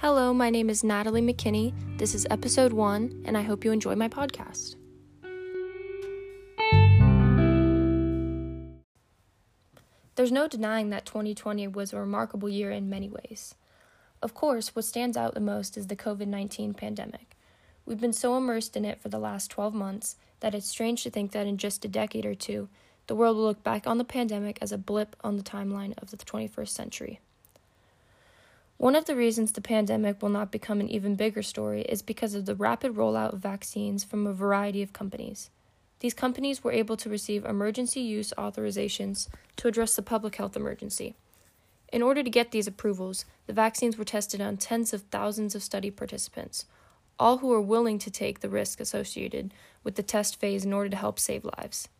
Hello, my name is Natalie McKinney. This is episode one, and I hope you enjoy my podcast. There's no denying that 2020 was a remarkable year in many ways. Of course, what stands out the most is the COVID 19 pandemic. We've been so immersed in it for the last 12 months that it's strange to think that in just a decade or two, the world will look back on the pandemic as a blip on the timeline of the 21st century. One of the reasons the pandemic will not become an even bigger story is because of the rapid rollout of vaccines from a variety of companies. These companies were able to receive emergency use authorizations to address the public health emergency. In order to get these approvals, the vaccines were tested on tens of thousands of study participants, all who were willing to take the risk associated with the test phase in order to help save lives.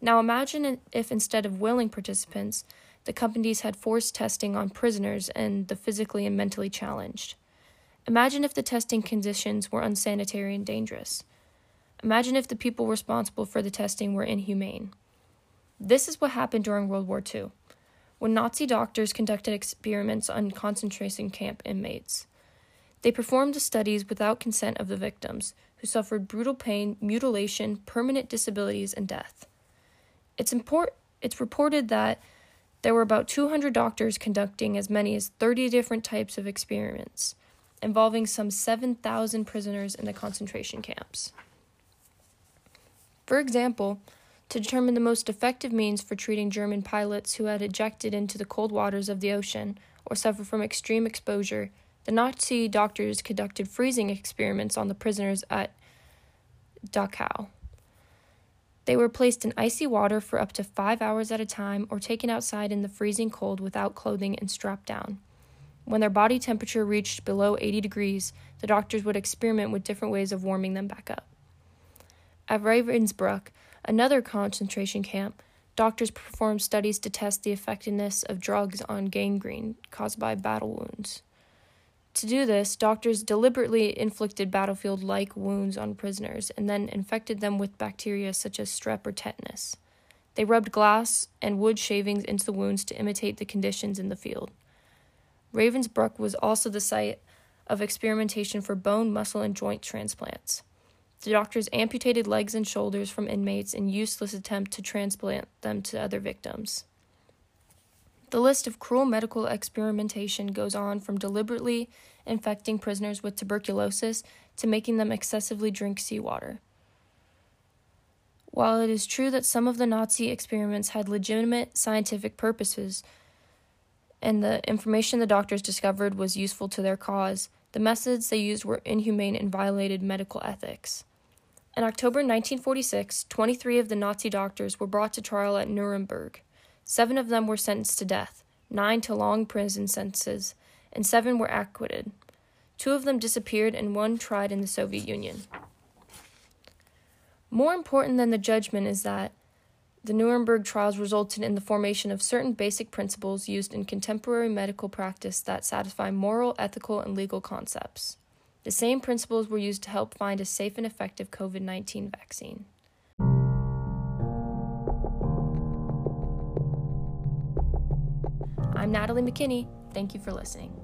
Now imagine if instead of willing participants, the companies had forced testing on prisoners and the physically and mentally challenged. Imagine if the testing conditions were unsanitary and dangerous. Imagine if the people responsible for the testing were inhumane. This is what happened during World War II, when Nazi doctors conducted experiments on concentration camp inmates. They performed the studies without consent of the victims, who suffered brutal pain, mutilation, permanent disabilities, and death. It's, import- it's reported that there were about 200 doctors conducting as many as 30 different types of experiments, involving some 7,000 prisoners in the concentration camps. For example, to determine the most effective means for treating German pilots who had ejected into the cold waters of the ocean or suffered from extreme exposure the Nazi doctors conducted freezing experiments on the prisoners at Dachau. They were placed in icy water for up to five hours at a time or taken outside in the freezing cold without clothing and strapped down. When their body temperature reached below 80 degrees, the doctors would experiment with different ways of warming them back up. At Ravensbrück, another concentration camp, doctors performed studies to test the effectiveness of drugs on gangrene caused by battle wounds. To do this, doctors deliberately inflicted battlefield like wounds on prisoners and then infected them with bacteria such as strep or tetanus. They rubbed glass and wood shavings into the wounds to imitate the conditions in the field. Ravensbrück was also the site of experimentation for bone, muscle, and joint transplants. The doctors amputated legs and shoulders from inmates in useless attempt to transplant them to other victims. The list of cruel medical experimentation goes on from deliberately infecting prisoners with tuberculosis to making them excessively drink seawater. While it is true that some of the Nazi experiments had legitimate scientific purposes and the information the doctors discovered was useful to their cause, the methods they used were inhumane and violated medical ethics. In October 1946, 23 of the Nazi doctors were brought to trial at Nuremberg. Seven of them were sentenced to death, nine to long prison sentences, and seven were acquitted. Two of them disappeared, and one tried in the Soviet Union. More important than the judgment is that the Nuremberg trials resulted in the formation of certain basic principles used in contemporary medical practice that satisfy moral, ethical, and legal concepts. The same principles were used to help find a safe and effective COVID 19 vaccine. I'm Natalie McKinney. Thank you for listening.